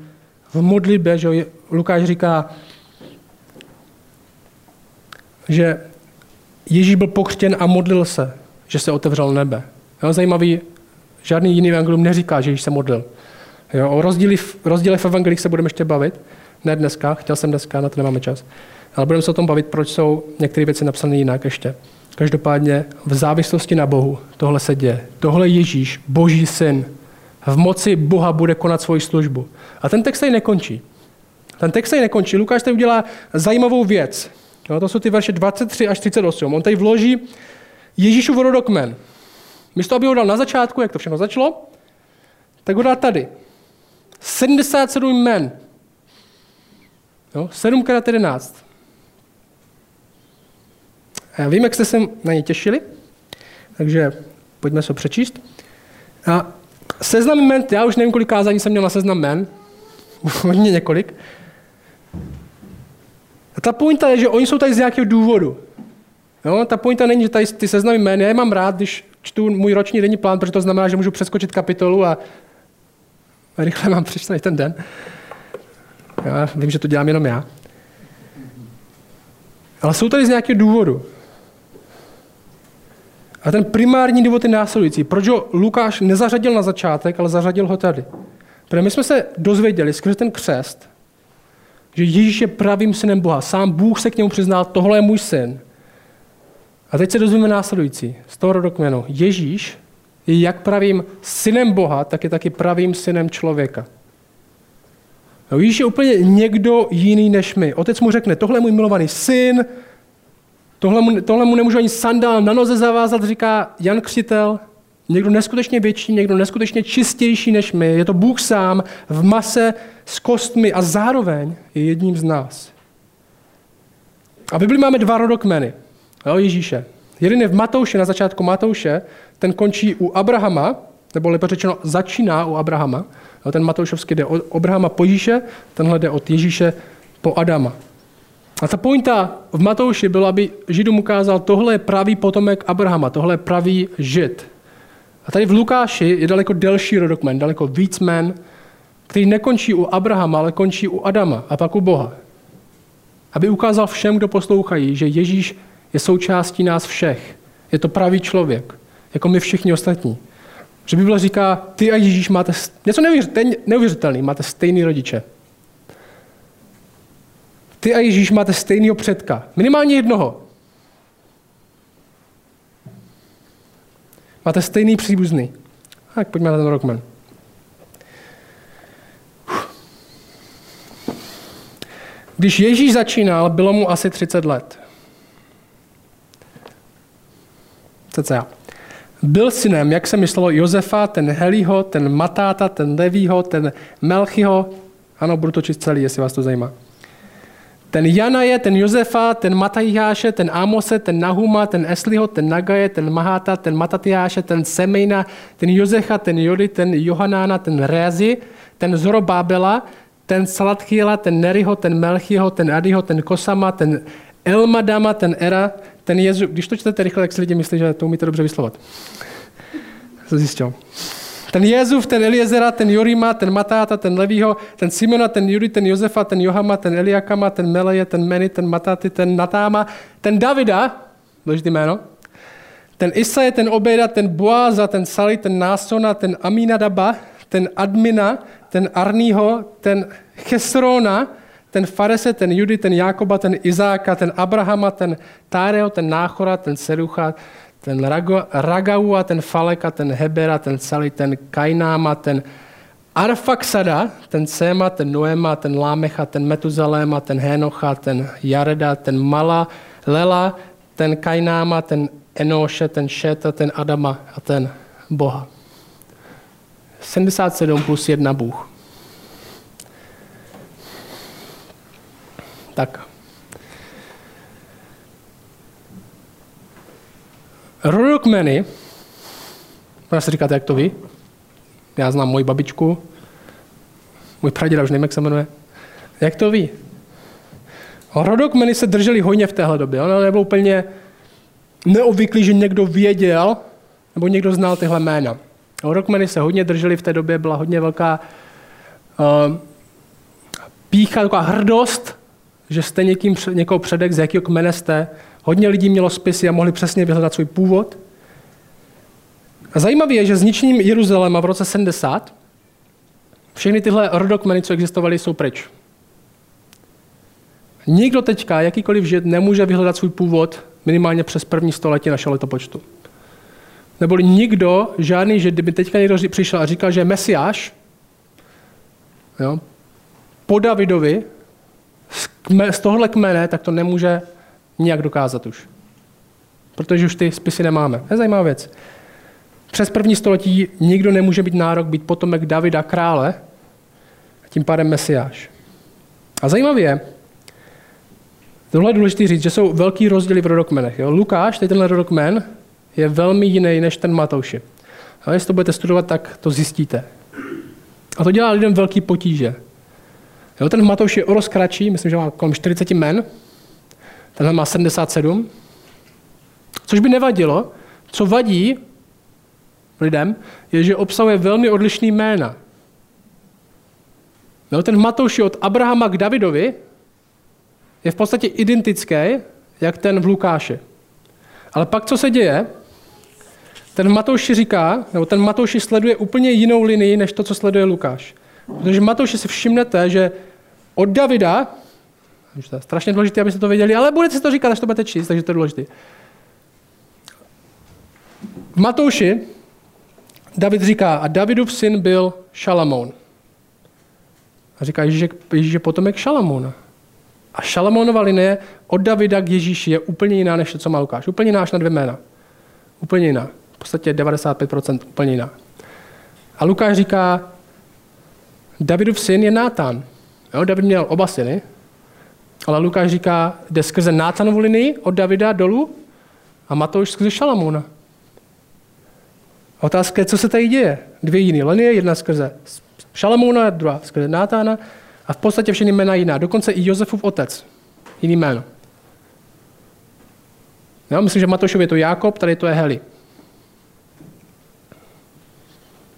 v modlitbě, že Lukáš říká, že Ježíš byl pokřtěn a modlil se, že se otevřel nebe. Jo, zajímavý, žádný jiný evangelium neříká, že Ježíš se modlil. Jo, o rozdíly, rozdíle v evangelích se budeme ještě bavit. Ne dneska, chtěl jsem dneska, na to nemáme čas. Ale budeme se o tom bavit, proč jsou některé věci napsané jinak ještě. Každopádně v závislosti na Bohu tohle se děje. Tohle Ježíš, Boží syn, v moci Boha bude konat svoji službu. A ten text tady nekončí. Ten text tady nekončí. Lukáš tady udělá zajímavou věc. No, to jsou ty verše 23 až 38. On tady vloží Ježíšův rodokmen. Místo, aby ho dal na začátku, jak to všechno začalo, tak ho dá tady. 77 jmen. Jo, 7 x 11. Já vím, jak jste se na ně těšili, takže pojďme se přečíst. A seznam jmen, já už nevím, kolik kázání jsem měl na seznam jmen, <laughs> hodně několik. A ta pointa je, že oni jsou tady z nějakého důvodu. Jo, ta pointa není, že tady ty seznamy jmen, já je mám rád, když čtu můj roční denní plán, protože to znamená, že můžu přeskočit kapitolu a <laughs> rychle mám přečtený ten den. Já vím, že to dělám jenom já. Ale jsou tady z nějakého důvodu. A ten primární důvod je následující. Proč ho Lukáš nezařadil na začátek, ale zařadil ho tady? Protože my jsme se dozvěděli skrze ten křest, že Ježíš je pravým synem Boha. Sám Bůh se k němu přiznal, tohle je můj syn. A teď se dozvíme následující z toho rodokmenu. Ježíš je jak pravým synem Boha, tak je taky pravým synem člověka. No, Ježíš je úplně někdo jiný než my. Otec mu řekne, tohle je můj milovaný syn, tohle mu, tohle mu nemůžu ani sandál na noze zavázat, říká Jan Křtitel. Někdo neskutečně větší, někdo neskutečně čistější než my. Je to Bůh sám v mase s kostmi a zároveň je jedním z nás. A v Biblii máme dva rodokmeny. Jo, Ježíše. Jeden je v Matouše, na začátku Matouše, ten končí u Abrahama, nebo lépe řečeno začíná u Abrahama. Ten Matoušovský jde od Abrahama po Ježíše, tenhle jde od Ježíše po Adama. A ta pointa v Matouši byla, aby Židům ukázal, tohle je pravý potomek Abrahama, tohle je pravý Žid. A tady v Lukáši je daleko delší rodokmen, daleko víc men, který nekončí u Abrahama, ale končí u Adama a pak u Boha. Aby ukázal všem, kdo poslouchají, že Ježíš je součástí nás všech. Je to pravý člověk, jako my všichni ostatní. Že Bible říká, ty a Ježíš máte něco neuvěřitelný, máte stejný rodiče. Ty a Ježíš máte stejného předka. Minimálně jednoho. Máte stejný příbuzný. Tak pojďme na ten rokmen. Když Ježíš začínal, bylo mu asi 30 let. Já. Byl synem, jak se myslelo, Josefa, ten Helího, ten Matáta, ten Levího, ten Melchyho. Ano, budu to číst celý, jestli vás to zajímá. Ten Jana je, ten Josefa, ten Matajáše, ten Amose, ten Nahuma, ten Esliho, ten Nagaje, ten Mahata, ten Matatiáše, ten Semejna, ten Jozecha, ten Jody, ten Johanána, ten Rézy, ten Zorobábela, ten Salatchiela, ten Neriho, ten Melchiho, ten Adiho, ten Kosama, ten Elmadama, ten Era, ten Jezu, když to čtete rychle, tak si lidi myslí, že to umíte dobře vyslovat. To zjistil. Ten Jezuf, ten Eliezera, ten Jorima, ten Matáta, ten Levího, ten Simona, ten Judy, ten Josefa, ten Johama, ten Eliakama, ten Meleje, ten Meny, ten Matáty, ten Natáma, ten Davida, důležitý jméno, ten Isaje, ten Obeda, ten Boáza, ten Sali, ten Násona, ten Aminadaba, ten Admina, ten Arního, ten Chesrona, ten Farese, ten Judy, ten Jákoba, ten Izáka, ten Abrahama, ten Táreo, ten Náchora, ten Serucha, ten Ragaua, ten Faleka, ten Hebera, ten Sali, ten Kaináma, ten Arfaxada, ten Sema, ten Noema, ten Lámecha, ten Metuzaléma, ten Henocha, ten Jareda, ten Mala, Lela, ten Kaináma, ten Enoše, ten Šeta, ten Adama a ten Boha. 77 plus 1 Bůh. Tak. Rodokmeny, možná si říkáte, jak to ví? Já znám moji babičku, můj praděda už nevím, jak se jmenuje. Jak to ví? Rodokmeny se drželi hojně v téhle době. Ono nebylo úplně neobvyklý, že někdo věděl, nebo někdo znal tyhle jména. Rodokmeny se hodně drželi v té době, byla hodně velká uh, pícha, taková hrdost, že jste někým, někoho předek, z jakého kmene jste, Hodně lidí mělo spisy a mohli přesně vyhledat svůj původ. A zajímavé je, že zničením Jeruzaléma v roce 70 všechny tyhle rodokmeny, co existovaly, jsou pryč. Nikdo teďka, jakýkoliv žid, nemůže vyhledat svůj původ minimálně přes první století našeho letopočtu. Neboli nikdo, žádný žid, kdyby teďka někdo přišel a říkal, že je mesiáš, jo, po Davidovi, z, tohohle kmene, tak to nemůže nijak dokázat už. Protože už ty spisy nemáme. To je zajímavá věc. Přes první století nikdo nemůže být nárok být potomek Davida krále a tím pádem mesiáš. A zajímavé je, tohle je důležité říct, že jsou velký rozdíly v rodokmenech. Jo? Lukáš, tady tenhle rodokmen, je velmi jiný než ten Matouši. A jestli to budete studovat, tak to zjistíte. A to dělá lidem velký potíže. Jo, ten Matouš je o myslím, že má kolem 40 men, Tenhle má 77. Což by nevadilo. Co vadí lidem, je, že obsahuje velmi odlišný jména. No, ten Matouš od Abrahama k Davidovi je v podstatě identický, jak ten v Lukáši. Ale pak co se děje? Ten Matouši říká, nebo ten Matouši sleduje úplně jinou linii, než to, co sleduje Lukáš. Protože Matouši si všimnete, že od Davida to je strašně důležité, abyste to věděli, ale budete si to říkat, až to budete číst, takže to je důležité. V Matouši David říká, a Davidův syn byl Šalamoun. A říká, Ježíš, Ježíš je potomek Šalamouna. A Šalamounova linie od Davida k Ježíši je úplně jiná, než to, co má Lukáš. Úplně jiná až na dvě jména. Úplně jiná. V podstatě 95% úplně jiná. A Lukáš říká, Davidův syn je Nátan. Jo, David měl oba syny, ale Lukáš říká, jde skrze Nátanovu linii od Davida dolů a Matouš skrze Šalamuna. Otázka je, co se tady děje. Dvě jiné linie, jedna skrze Šalamuna, druhá skrze Nátána a v podstatě všechny jména jiná. Dokonce i Josefův otec. Jiný jméno. Jo, myslím, že Matoušovi je to Jákob, tady to je Heli.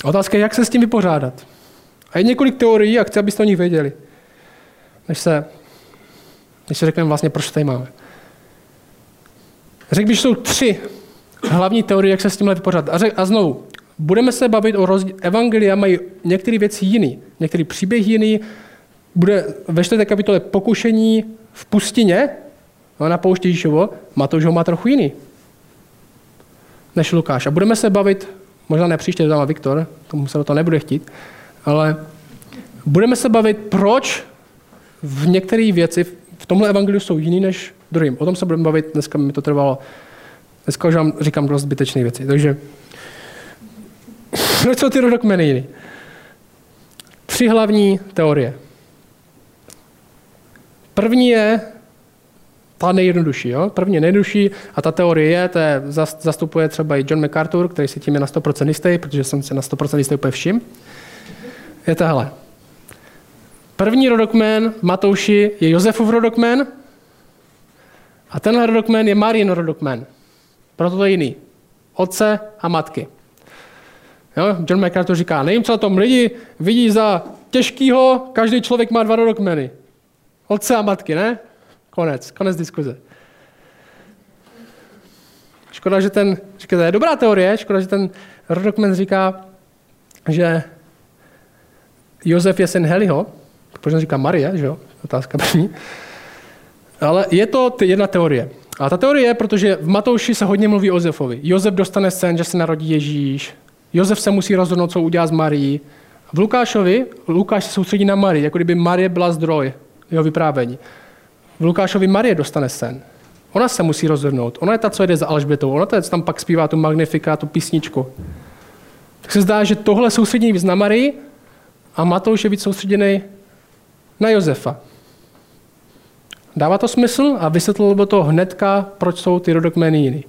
Otázka je, jak se s tím vypořádat. A je několik teorií a chci, abyste o nich věděli. Než se, než se řekneme vlastně, proč tady máme. Řekl bych, že jsou tři hlavní teorie, jak se s tímhle vypořádat. A, řek, a znovu, budeme se bavit o rozdíl. Evangelia mají některé věci jiný, některý příběh jiný. Bude ve čtvrté kapitole pokušení v pustině, no, na poušti Ježíšovo, Matouš ho má trochu jiný než Lukáš. A budeme se bavit, možná ne příště, to Viktor, tomu se do toho nebude chtít, ale budeme se bavit, proč v některé věci v tomhle evangeliu jsou jiný než druhým. O tom se budeme bavit, dneska mi to trvalo. Dneska už vám říkám dost zbytečné věci. Takže <laughs> proč jsou ty rodokmeny jiný? Tři hlavní teorie. První je ta nejjednodušší. Jo? První nejjednodušší a ta teorie je, to je, zastupuje třeba i John MacArthur, který si tím je na 100% jistý, protože jsem si na 100% jistý úplně vším je tahle. První rodokmen Matouši je Josefův rodokmen a tenhle rodokmen je Marin rodokmen. Proto to je jiný. Otce a matky. Jo? John MacArthur říká, nevím, co tom lidi vidí za těžkýho, každý člověk má dva rodokmeny. Otce a matky, ne? Konec, konec diskuze. Škoda, že ten, říká, to je dobrá teorie, škoda, že ten rodokmen říká, že Josef je syn Heliho, proč říká Marie, že jo? Otázka první. Ale je to jedna teorie. A ta teorie je, protože v Matouši se hodně mluví o Josefovi. Josef dostane sen, že se narodí Ježíš. Josef se musí rozhodnout, co udělá s Marií. V Lukášovi, Lukáš se soustředí na Marii, jako kdyby Marie byla zdroj jeho vyprávění. V Lukášovi Marie dostane sen. Ona se musí rozhodnout. Ona je ta, co jede za Alžbětou. Ona je, co tam pak zpívá tu Magnifika, tu písničku. Tak se zdá, že tohle soustředění na Marii a Matouš je víc soustředěný na Josefa. Dává to smysl a vysvětlil by to hnedka, proč jsou ty rodokmény jiný.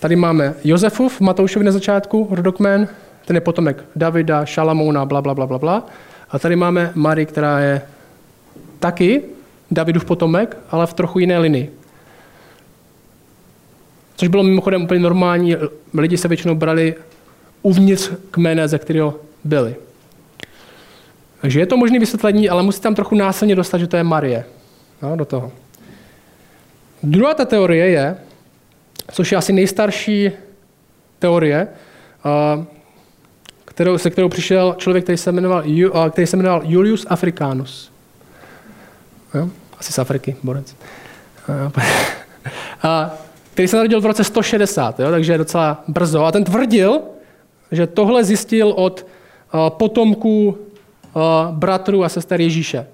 Tady máme Josefův, Matoušovi na začátku, rodokmén, ten je potomek Davida, Šalamouna, bla, bla, bla, bla, bla. A tady máme Mari, která je taky Davidův potomek, ale v trochu jiné linii. Což bylo mimochodem úplně normální, lidi se většinou brali uvnitř kmene, ze kterého byli. Takže je to možné vysvětlení, ale musí tam trochu násilně dostat, že to je Marie. No, do toho. Druhá ta teorie je, což je asi nejstarší teorie, kterou, se kterou přišel člověk, který se jmenoval, který se jmenoval Julius Africanus. Jo? Asi z Afriky, borec. A, který se narodil v roce 160, jo? takže je docela brzo. A ten tvrdil, že tohle zjistil od potomků bratrů a sester Ježíše.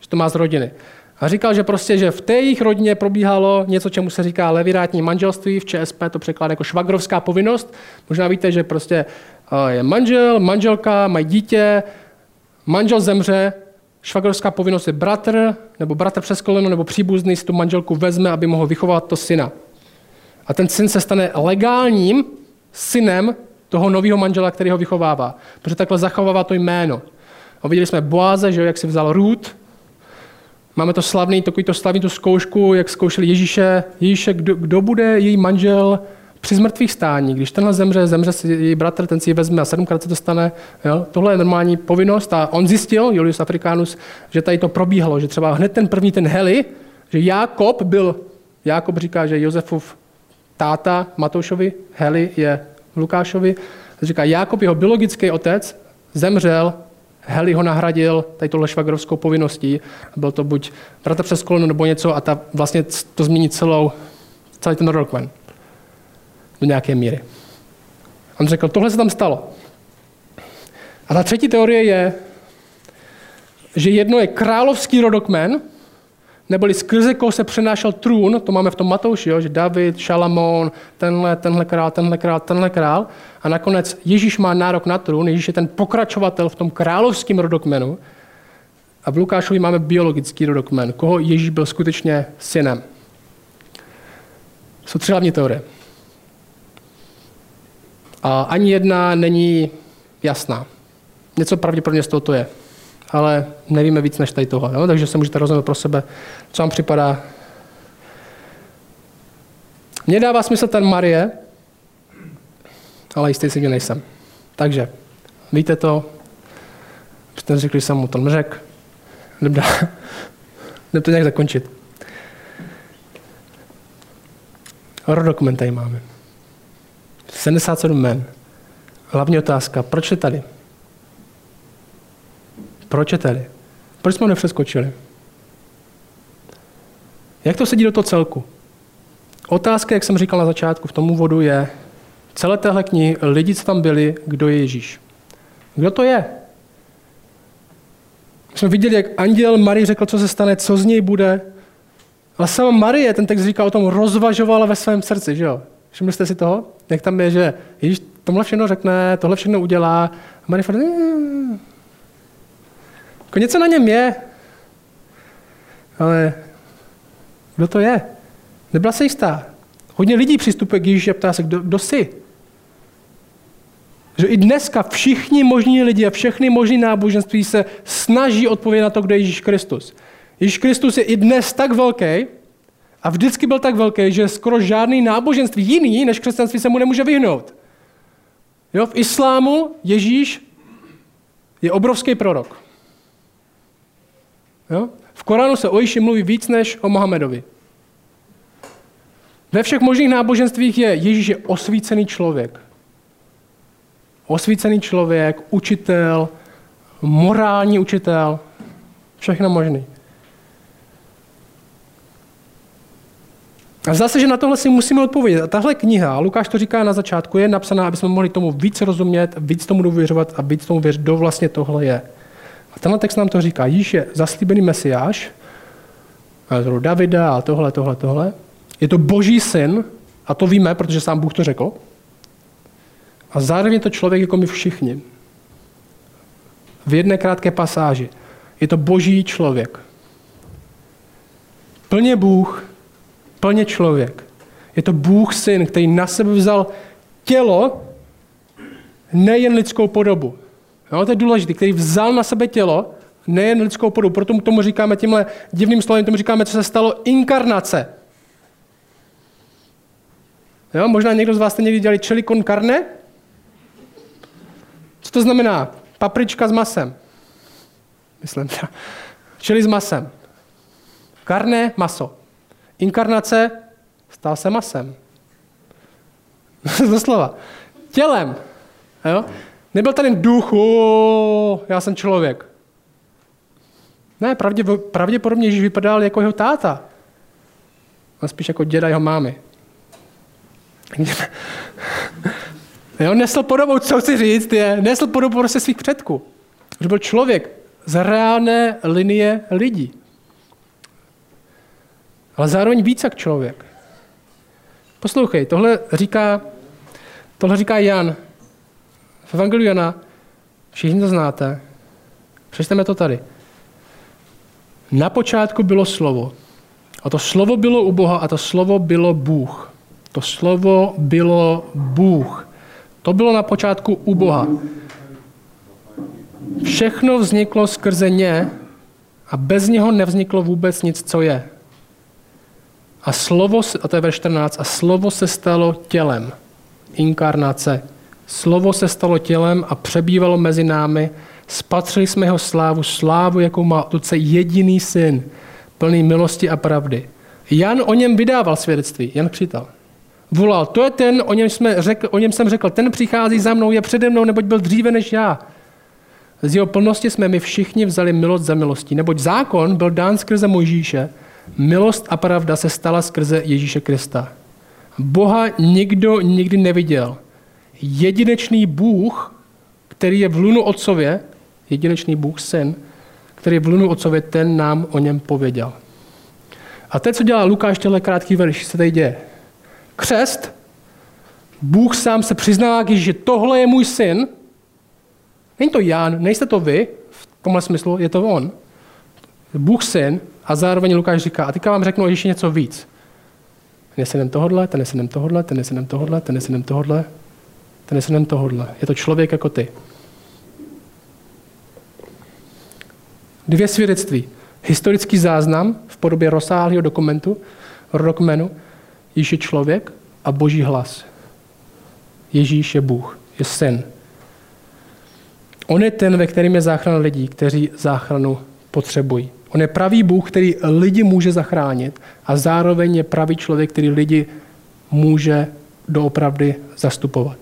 Že to má z rodiny. A říkal, že prostě, že v té jejich rodině probíhalo něco, čemu se říká levirátní manželství, v ČSP to překládá jako švagrovská povinnost. Možná víte, že prostě je manžel, manželka, mají dítě, manžel zemře, švagrovská povinnost je bratr, nebo bratr přes koleno, nebo příbuzný si tu manželku vezme, aby mohl vychovat to syna. A ten syn se stane legálním synem toho nového manžela, který ho vychovává, protože takhle zachovává to jméno. A viděli jsme Boáze, že jak si vzal Rút. Máme to slavný, takový to slavný tu zkoušku, jak zkoušeli Ježíše. Ježíše, kdo, kdo bude její manžel při zmrtvých stání. Když tenhle zemře, zemře si její bratr, ten si ji vezme a sedmkrát se to stane. Jo? Tohle je normální povinnost a on zjistil, Julius Africanus, že tady to probíhalo, že třeba hned ten první, ten Heli, že Jákob byl, Jákob říká, že Josefův táta Matoušovi, Heli je Lukášovi, říká, Jákob, jeho biologický otec, zemřel Heli ho nahradil tady tohle švagrovskou povinností. Byl to buď bratr přes koleno nebo něco a ta vlastně to změní celou, celý ten rodokmen. Do nějaké míry. On řekl, tohle se tam stalo. A ta třetí teorie je, že jedno je královský rodokmen, neboli skrze koho se přenášel trůn, to máme v tom Matouši, jo, že David, Šalamón, tenhle, tenhle král, tenhle král, tenhle král. A nakonec Ježíš má nárok na trůn, Ježíš je ten pokračovatel v tom královském rodokmenu. A v Lukášovi máme biologický rodokmen, koho Ježíš byl skutečně synem. Jsou tři hlavní teorie. A ani jedna není jasná. Něco pravděpodobně z toho to je. Ale nevíme víc než tady toho. Jo? Takže se můžete rozhodnout pro sebe, co vám připadá. Mně dává smysl ten Marie, ale jistý si, že nejsem. Takže, víte to, jste řekli, že jsem mu to neřekl. Jdem to nějak zakončit. Rodokument tady máme. 77 men. Hlavní otázka, proč je tady? Proč je tady? Proč jsme ho nepřeskočili? Jak to sedí do toho celku? Otázka, jak jsem říkal na začátku v tom úvodu, je celé téhle knihy, lidi, co tam byli, kdo je Ježíš. Kdo to je? My jsme viděli, jak anděl Marie řekl, co se stane, co z něj bude. Ale sama Marie, ten text říká o tom, rozvažovala ve svém srdci, že jo? Všimli jste si toho? Jak tam je, že Ježíš tomhle všechno řekne, tohle všechno udělá. A Marie fakt, mm. Jako něco na něm je. Ale kdo to je? Nebyla se jistá. Hodně lidí přistupuje k Ježíši a ptá se, kdo, kdo jsi? Že i dneska všichni možní lidi a všechny možný náboženství se snaží odpovědět na to, kdo je Ježíš Kristus. Ježíš Kristus je i dnes tak velký a vždycky byl tak velký, že skoro žádný náboženství jiný než křesťanství se mu nemůže vyhnout. Jo, v islámu Ježíš je obrovský prorok. Jo? V Koránu se o Ježíši mluví víc než o Mohamedovi. Ve všech možných náboženstvích je Ježíš je osvícený člověk. Osvícený člověk, učitel, morální učitel, všechno možný. A zase, že na tohle si musíme odpovědět. A tahle kniha, Lukáš to říká na začátku, je napsaná, aby jsme mohli tomu víc rozumět, víc tomu důvěřovat a víc tomu věřit, kdo vlastně tohle je. A tenhle text nám to říká. Ježíš je zaslíbený mesiáš, Davida a tohle, tohle, tohle. Je to boží syn, a to víme, protože sám Bůh to řekl. A zároveň je to člověk jako my všichni. V jedné krátké pasáži. Je to boží člověk. Plně Bůh, plně člověk. Je to Bůh syn, který na sebe vzal tělo, nejen lidskou podobu. Jo, to je důležité, který vzal na sebe tělo, nejen lidskou podobu. Proto tomu říkáme tímhle divným slovem, tomu říkáme, co se stalo inkarnace. Jo, možná někdo z vás jste někdy dělali chili con carne? Co to znamená? Paprička s masem. Myslím, čili s masem. Carne, maso. Inkarnace stal se masem. <laughs> Doslova. Tělem. Jo? Nebyl tady duch, já jsem člověk. Ne, pravděpodobně Ježíš vypadal jako jeho táta. A spíš jako děda jeho mámy. <laughs> jo, nesl podobou, co chci říct, je, nesl podobou prostě svých předků. Že byl člověk z reálné linie lidí ale zároveň víc jak člověk. Poslouchej, tohle říká, tohle říká Jan. V Evangeliu Jana, všichni to znáte, přečteme to tady. Na počátku bylo slovo. A to slovo bylo u Boha a to slovo bylo Bůh. To slovo bylo Bůh. To bylo na počátku u Boha. Všechno vzniklo skrze ně a bez něho nevzniklo vůbec nic, co je. A slovo, a to je ve 14, a slovo se stalo tělem. Inkarnace. Slovo se stalo tělem a přebývalo mezi námi. Spatřili jsme jeho slávu, slávu, jakou má otce jediný syn, plný milosti a pravdy. Jan o něm vydával svědectví, Jan křital. Volal, to je ten, o něm, jsme řekl, o něm jsem řekl, ten přichází za mnou, je přede mnou, neboť byl dříve než já. Z jeho plnosti jsme my všichni vzali milost za milostí, neboť zákon byl dán skrze Mojžíše, Milost a pravda se stala skrze Ježíše Krista. Boha nikdo nikdy neviděl. Jedinečný Bůh, který je v lunu otcově, jedinečný Bůh, syn, který je v lunu otcově, ten nám o něm pověděl. A to, co dělá Lukáš, tenhle krátký verš, se tady děje. Křest, Bůh sám se přiznává, že tohle je můj syn. Není to Jan, nejste to vy, v tomhle smyslu, je to on. Bůh syn a zároveň Lukáš říká, a teďka vám řeknu ještě něco víc. Ten je synem tohodle, ten je synem tohodle, ten je synem tohodle, ten je synem tohodle, ten je synem tohodle. Je to člověk jako ty. Dvě svědectví. Historický záznam v podobě rozsáhlého dokumentu, rodokmenu, Ježíš je člověk a boží hlas. Ježíš je Bůh, je syn. On je ten, ve kterém je záchrana lidí, kteří záchranu potřebují. On je pravý Bůh, který lidi může zachránit a zároveň je pravý člověk, který lidi může doopravdy zastupovat.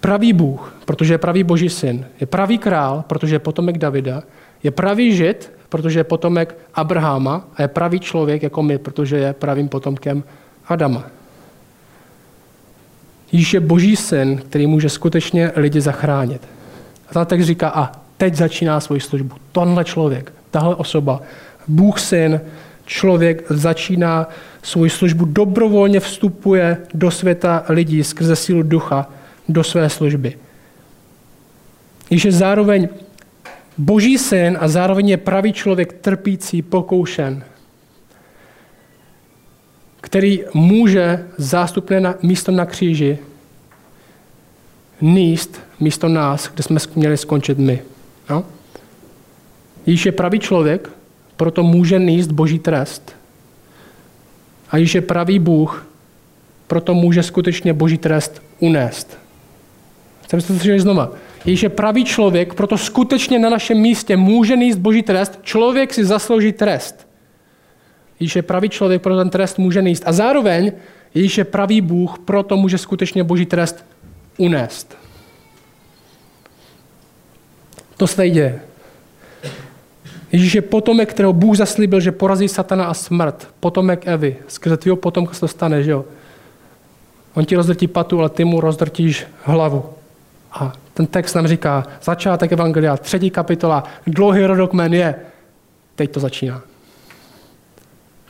Pravý Bůh, protože je pravý boží syn, je pravý král, protože je potomek Davida, je pravý žid, protože je potomek Abrahama a je pravý člověk jako my, protože je pravým potomkem Adama. Ježíš je boží syn, který může skutečně lidi zachránit. A ten text říká, a teď začíná svoji službu. Tenhle člověk, tahle osoba, Bůh syn, člověk začíná svoji službu, dobrovolně vstupuje do světa lidí skrze sílu ducha do své služby. Ježíš je zároveň boží syn a zároveň je pravý člověk trpící, pokoušen, který může zástupné na, místo na kříži níst místo nás, kde jsme měli skončit my. No? Ježíš je pravý člověk, proto může níst boží trest. A Ježíš je pravý Bůh, proto může skutečně boží trest unést. Chceme to slyšet znova. Ježíš je pravý člověk, proto skutečně na našem místě může níst boží trest. Člověk si zaslouží trest. Ježíš je pravý člověk, proto ten trest může níst. A zároveň Ježíš je pravý Bůh, proto může skutečně boží trest unést. To se tady děje. Ježíš je potomek, kterého Bůh zaslíbil, že porazí satana a smrt. Potomek Evy. Skrze tvého potomka se to stane, že jo? On ti rozdrtí patu, ale ty mu rozdrtíš hlavu. A ten text nám říká, začátek Evangelia, třetí kapitola, dlouhý rodokmen je, teď to začíná.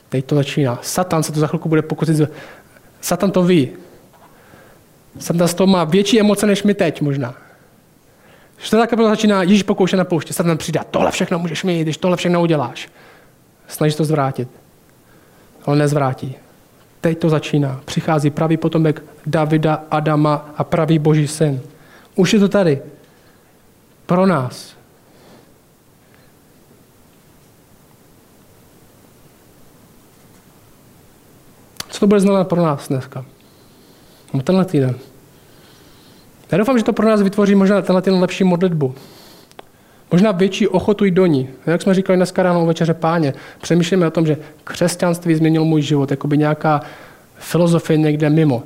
Teď to začíná. Satan se to za chvilku bude pokusit. Satan to ví. Satan z toho má větší emoce než my teď možná. Čtvrtá kapitola začíná, Ježíš pokouše na pouště, Satan přidá, tohle všechno můžeš mít, když tohle všechno uděláš. Snaží to zvrátit. Ale nezvrátí. Teď to začíná. Přichází pravý potomek Davida, Adama a pravý boží syn. Už je to tady. Pro nás. Co to bude znamenat pro nás dneska? No tenhle týden. Já doufám, že to pro nás vytvoří možná tenhle týden lepší modlitbu. Možná větší ochotu jít do ní. Jak jsme říkali dneska ráno večeře páně, přemýšlíme o tom, že křesťanství změnilo můj život, jako by nějaká filozofie někde mimo.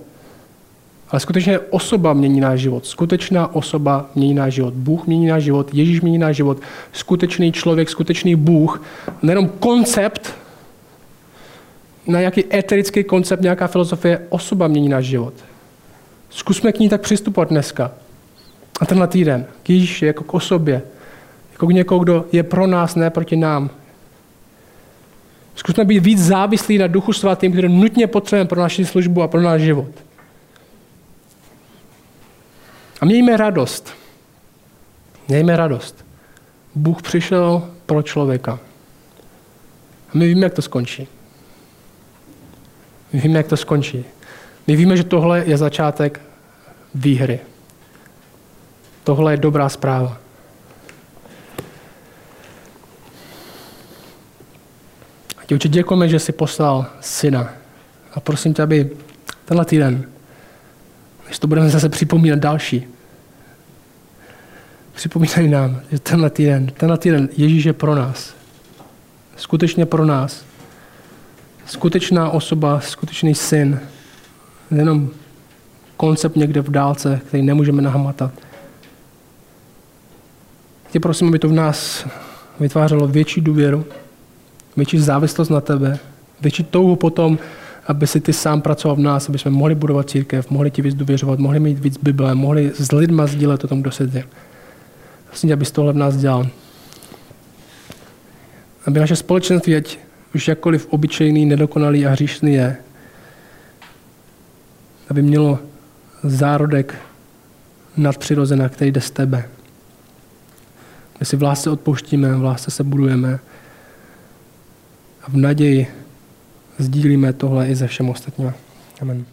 Ale skutečně osoba mění náš život. Skutečná osoba mění náš život. Bůh mění náš život, Ježíš mění náš život. Skutečný člověk, skutečný Bůh. Nejenom koncept, na jaký eterický koncept, nějaká filozofie, osoba mění náš život. Zkusme k ní tak přistupovat dneska. A tenhle týden. K Ježíši jako k osobě. Jako k někoho, kdo je pro nás, ne proti nám. Zkusme být víc závislí na Duchu Svatým, který nutně potřebujeme pro naši službu a pro náš život. A mějme radost. Mějme radost. Bůh přišel pro člověka. A my víme, jak to skončí. My víme, jak to skončí. My víme, že tohle je začátek výhry. Tohle je dobrá zpráva. A ti určitě děkujeme, že jsi poslal syna. A prosím tě, aby tenhle týden, než to budeme zase připomínat další, připomínají nám, že tenhle týden, tenhle týden Ježíš je pro nás. Skutečně pro nás. Skutečná osoba, skutečný syn. Jenom koncept někde v dálce, který nemůžeme nahmatat. Tě prosím, aby to v nás vytvářelo větší důvěru, větší závislost na tebe, větší touhu potom, aby si ty sám pracoval v nás, aby jsme mohli budovat církev, mohli ti víc důvěřovat, mohli mít víc Bible, mohli s lidma sdílet o tom, kdo se děje. Prosím tě, abys tohle v nás dělal. Aby naše společenství ať už jakkoliv obyčejný, nedokonalý a hříšný je, aby mělo zárodek nadpřirozena, který jde z tebe. My si v lásce odpouštíme, v lásce se budujeme a v naději sdílíme tohle i ze všem ostatním. Amen.